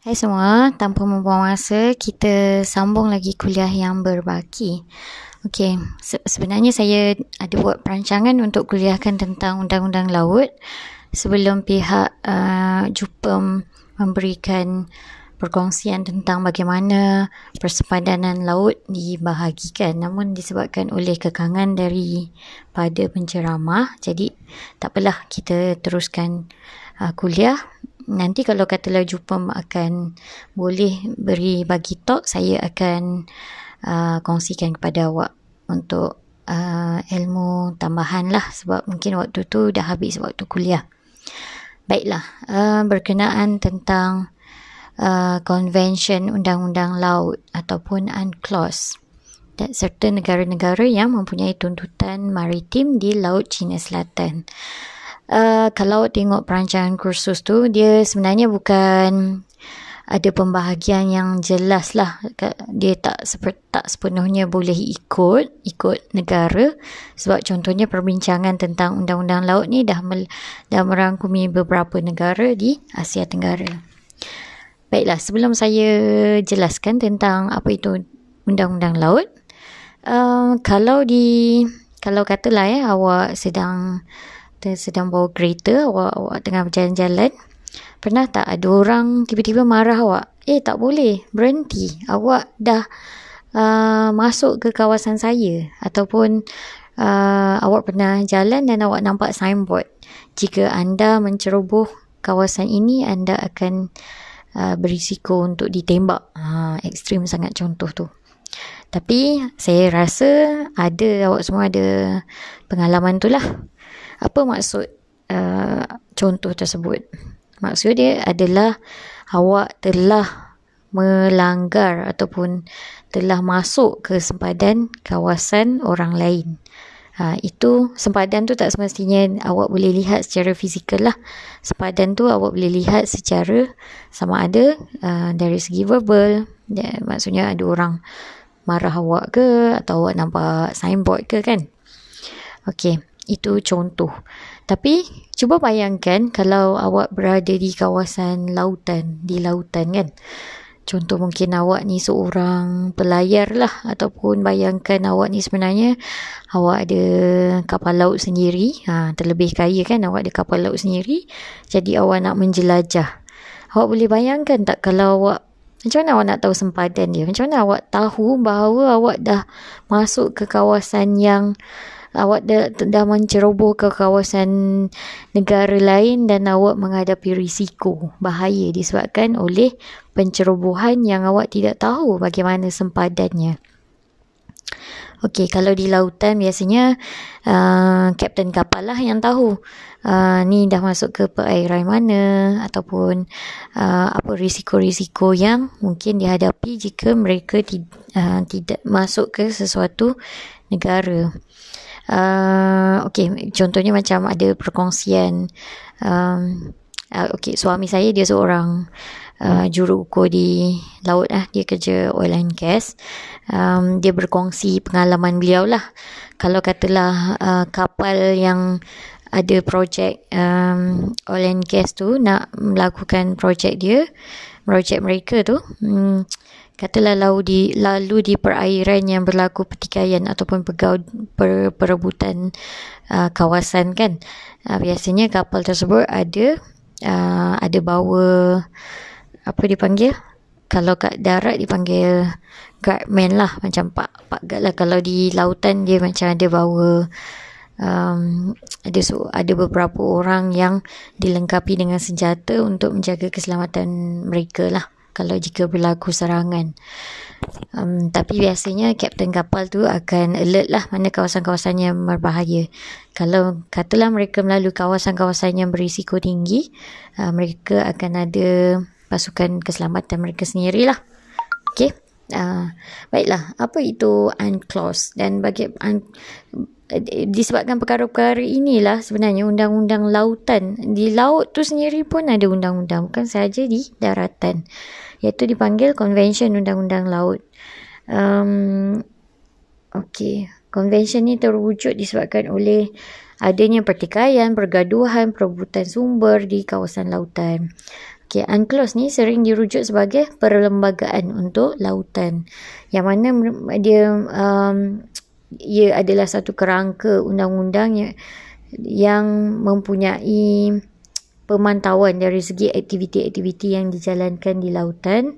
Hai semua, tanpa membuang masa, kita sambung lagi kuliah yang berbaki. Okey, se- sebenarnya saya ada buat perancangan untuk kuliahkan tentang undang-undang laut sebelum pihak uh, JUPEM memberikan perkongsian tentang bagaimana persepadanan laut dibahagikan namun disebabkan oleh kekangan dari pada penceramah jadi tak apalah kita teruskan uh, kuliah nanti kalau katalah jumpa akan boleh beri bagi talk saya akan uh, kongsikan kepada awak untuk uh, ilmu tambahan lah sebab mungkin waktu tu dah habis waktu kuliah baiklah uh, berkenaan tentang uh, convention undang-undang laut ataupun UNCLOS serta negara-negara yang mempunyai tuntutan maritim di Laut Cina Selatan. Uh, kalau tengok perancangan kursus tu dia sebenarnya bukan ada pembahagian yang jelas lah dia tak seperti tak sepenuhnya boleh ikut ikut negara sebab contohnya perbincangan tentang undang-undang laut ni dah mel, dah merangkumi beberapa negara di Asia Tenggara. Baiklah, sebelum saya jelaskan tentang apa itu undang-undang laut, uh, kalau di kalau katalah ya awak sedang sedang bawa kereta awak, awak tengah berjalan-jalan. Pernah tak ada orang tiba-tiba marah awak? Eh tak boleh berhenti. Awak dah uh, masuk ke kawasan saya. Ataupun uh, awak pernah jalan dan awak nampak signboard. Jika anda menceroboh kawasan ini anda akan uh, berisiko untuk ditembak. Uh, ekstrim sangat contoh tu tapi saya rasa ada awak semua ada pengalaman tu lah apa maksud uh, contoh tersebut? Maksud dia adalah awak telah melanggar ataupun telah masuk ke sempadan kawasan orang lain. Ha, itu sempadan tu tak semestinya awak boleh lihat secara fizikal lah. Sempadan tu awak boleh lihat secara sama ada uh, dari segi verbal. Ya, maksudnya ada orang marah awak ke atau awak nampak signboard ke kan. Okay itu contoh. Tapi cuba bayangkan kalau awak berada di kawasan lautan, di lautan kan. Contoh mungkin awak ni seorang pelayar lah ataupun bayangkan awak ni sebenarnya awak ada kapal laut sendiri. Ha, terlebih kaya kan awak ada kapal laut sendiri. Jadi awak nak menjelajah. Awak boleh bayangkan tak kalau awak macam mana awak nak tahu sempadan dia? Macam mana awak tahu bahawa awak dah masuk ke kawasan yang awak dah, dah menceroboh ke kawasan negara lain dan awak menghadapi risiko bahaya disebabkan oleh pencerobohan yang awak tidak tahu bagaimana sempadannya. Okey, kalau di lautan biasanya uh, kapten kapal lah yang tahu uh, ni dah masuk ke perairan mana ataupun uh, apa risiko-risiko yang mungkin dihadapi jika mereka ti- uh, tidak masuk ke sesuatu negara. Uh, okay, contohnya macam ada perkongsian. Um, uh, okay, suami saya dia seorang uh, juru ukur di laut lah. Dia kerja oil and gas. Um, dia berkongsi pengalaman beliau lah. Kalau katalah uh, kapal yang ada projek um, oil and gas tu nak melakukan projek dia, projek mereka tu, um, katalah lalu di lalu di perairan yang berlaku pertikaian ataupun pegaud per, perebutan uh, kawasan kan uh, biasanya kapal tersebut ada uh, ada bawa apa dipanggil? Kalau kat darat dipanggil guardman lah macam pak pak guard lah. Kalau di lautan dia macam ada bawa um, ada so, ada beberapa orang yang dilengkapi dengan senjata untuk menjaga keselamatan mereka lah kalau jika berlaku serangan. Um, tapi biasanya kapten kapal tu akan alert lah mana kawasan-kawasan yang berbahaya. Kalau katalah mereka melalui kawasan-kawasan yang berisiko tinggi, uh, mereka akan ada pasukan keselamatan mereka sendirilah. Okay. Uh, baiklah, apa itu UNCLOS dan bagi un, disebabkan perkara-perkara inilah sebenarnya undang-undang lautan di laut tu sendiri pun ada undang-undang bukan sahaja di daratan iaitu dipanggil Convention Undang-Undang Laut. Um, okay, convention ni terwujud disebabkan oleh adanya pertikaian, pergaduhan, perebutan sumber di kawasan lautan. Okay, UNCLOS ni sering dirujuk sebagai perlembagaan untuk lautan. Yang mana dia um, ia adalah satu kerangka undang-undang yang, yang mempunyai pemantauan dari segi aktiviti-aktiviti yang dijalankan di lautan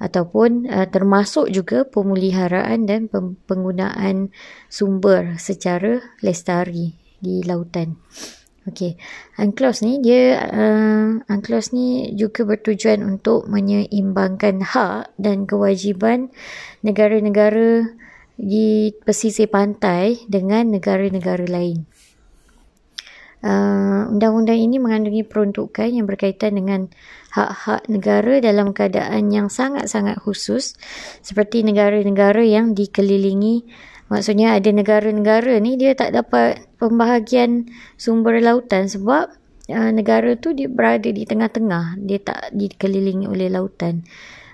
ataupun uh, termasuk juga pemuliharaan dan penggunaan sumber secara lestari di lautan. Okey, UNCLOS ni dia uh, UNCLOS ni juga bertujuan untuk menyeimbangkan hak dan kewajiban negara-negara di pesisir pantai dengan negara-negara lain. Uh, undang-undang ini mengandungi peruntukan yang berkaitan dengan hak-hak negara dalam keadaan yang sangat-sangat khusus seperti negara-negara yang dikelilingi Maksudnya ada negara-negara ni dia tak dapat pembahagian sumber lautan sebab uh, negara tu dia berada di tengah-tengah. Dia tak dikelilingi oleh lautan.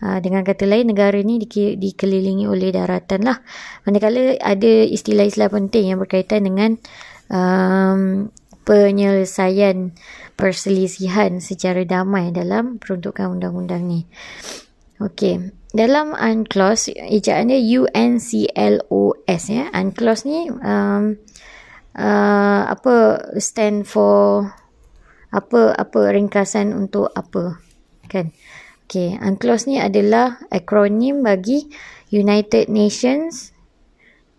Dengan kata lain negara ni di, dikelilingi oleh daratan lah. Manakala ada istilah-istilah penting yang berkaitan dengan um, penyelesaian perselisihan secara damai dalam peruntukan undang-undang ni. Okey. Dalam UNCLOS, ejaannya U-N-C-L-O-S ya. UNCLOS ni um, uh, apa stand for apa apa ringkasan untuk apa kan okey UNCLOS ni adalah akronim bagi United Nations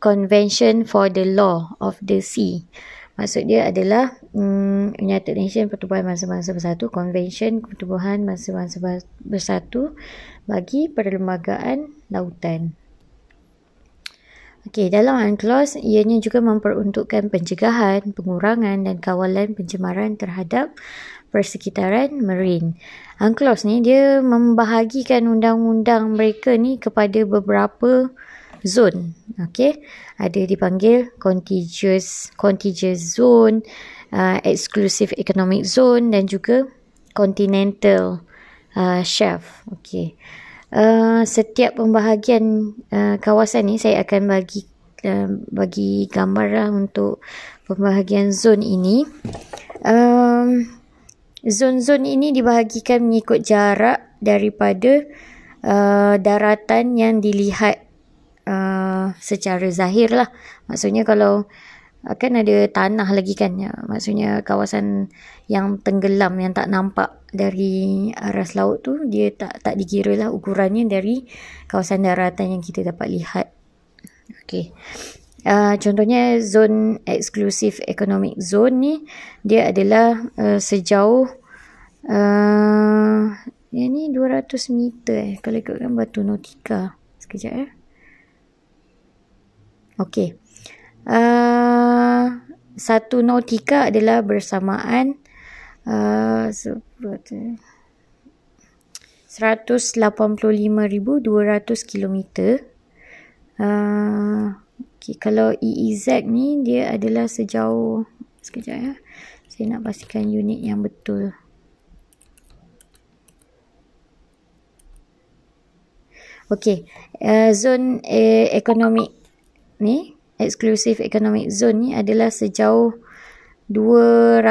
Convention for the Law of the Sea maksud dia adalah um, United Nations Pertubuhan Bangsa-Bangsa Bersatu Convention Pertubuhan Bangsa-Bangsa Bersatu bagi perlembagaan lautan. Okey, dalam UNCLOS, ianya juga memperuntukkan pencegahan, pengurangan dan kawalan pencemaran terhadap persekitaran marine. UNCLOS ni dia membahagikan undang-undang mereka ni kepada beberapa zon. Okey, ada dipanggil contiguous contiguous zone, uh, exclusive economic zone dan juga continental uh, chef. Okey. Uh, setiap pembahagian uh, kawasan ni saya akan bagi uh, bagi gambar lah untuk pembahagian zon ini. Um, zon-zon ini dibahagikan mengikut jarak daripada uh, daratan yang dilihat uh, secara zahir lah. Maksudnya kalau akan ada tanah lagi kan ya. maksudnya kawasan yang tenggelam yang tak nampak dari aras laut tu dia tak tak dikira lah ukurannya dari kawasan daratan yang kita dapat lihat okey uh, contohnya zon eksklusif economic zone ni dia adalah uh, sejauh uh, yang ni 200 meter eh. Kalau ikutkan batu nautika sekejap eh. Okey. Uh, satu nautika adalah bersamaan uh, 185,200 km. Uh, okay, kalau EEZ ni dia adalah sejauh sekejap ya. Saya nak pastikan unit yang betul. Okey, uh, zon uh, ekonomik ni Exclusive Economic Zone ni adalah sejauh 200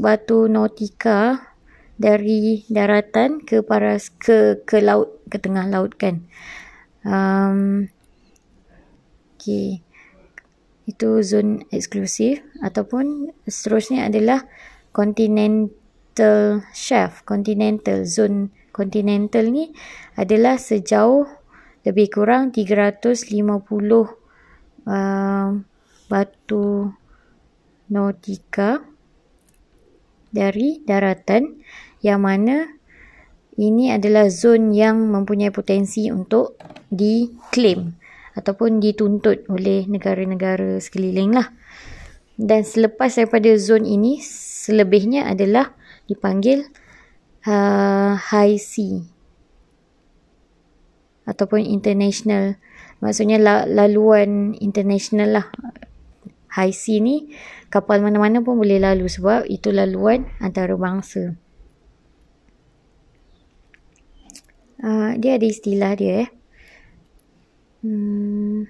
batu nautika dari daratan ke paras ke ke laut ke tengah laut kan. Um, okay. Itu zon eksklusif ataupun seterusnya adalah continental shelf. Continental zone continental ni adalah sejauh lebih kurang 350 uh, batu nautika dari daratan yang mana ini adalah zon yang mempunyai potensi untuk diklaim ataupun dituntut oleh negara-negara sekeliling lah. Dan selepas daripada zon ini, selebihnya adalah dipanggil uh, high sea. Ataupun international. Maksudnya laluan international lah. High sea ni kapal mana-mana pun boleh lalu sebab itu laluan antarabangsa. Uh, dia ada istilah dia eh hmm.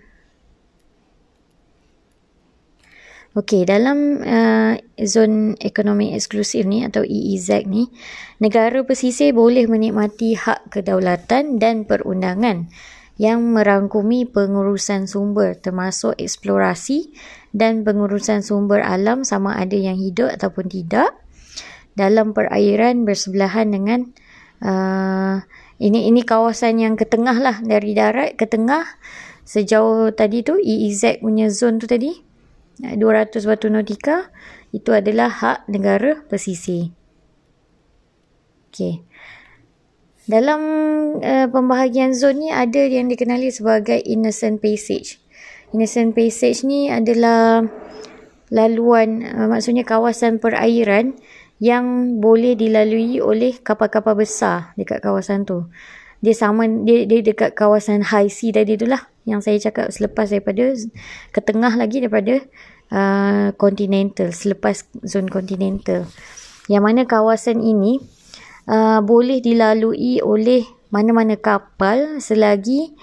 Okey, dalam uh, zon ekonomi eksklusif ni atau EEZ ni, negara pesisir boleh menikmati hak kedaulatan dan perundangan yang merangkumi pengurusan sumber termasuk eksplorasi dan pengurusan sumber alam sama ada yang hidup ataupun tidak dalam perairan bersebelahan dengan uh, ini ini kawasan yang ke tengah lah dari darat ke tengah sejauh tadi tu EEZ punya zon tu tadi 200 batu nautika itu adalah hak negara pesisir. Okey. Dalam uh, pembahagian zon ni ada yang dikenali sebagai innocent passage. Innocent passage ni adalah laluan uh, maksudnya kawasan perairan yang boleh dilalui oleh kapal-kapal besar dekat kawasan tu. Dia sama dia, dia dekat kawasan high sea tadi tu lah yang saya cakap selepas daripada ke tengah lagi daripada uh, continental selepas zon continental yang mana kawasan ini uh, boleh dilalui oleh mana-mana kapal selagi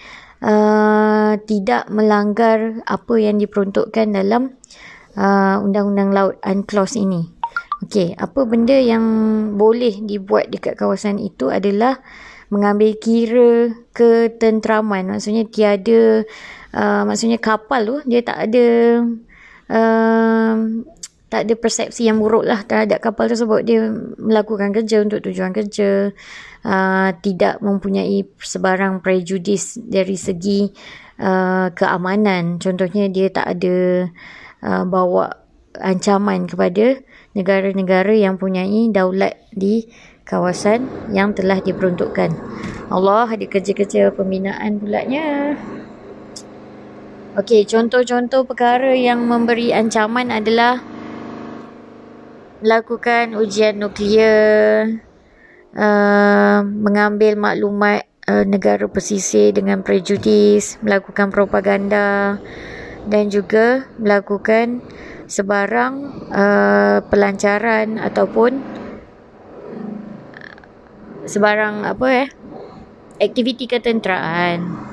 uh, tidak melanggar apa yang diperuntukkan dalam uh, undang-undang laut UNCLOS ini. Okey, apa benda yang boleh dibuat dekat kawasan itu adalah mengambil kira ketenteraman maksudnya tiada uh, maksudnya kapal tu dia tak ada uh, tak ada persepsi yang buruk lah terhadap kapal tersebut. Dia melakukan kerja untuk tujuan kerja uh, tidak mempunyai sebarang prejudis dari segi uh, keamanan. Contohnya dia tak ada uh, bawa ancaman kepada negara-negara yang punyai daulat di kawasan yang telah diperuntukkan. Allah ada kerja-kerja pembinaan pulaknya. Okey, contoh-contoh perkara yang memberi ancaman adalah melakukan ujian nuklear, uh, mengambil maklumat uh, negara pesisir dengan prejudis, melakukan propaganda dan juga melakukan sebarang uh, pelancaran ataupun sebarang apa eh aktiviti ketenteraan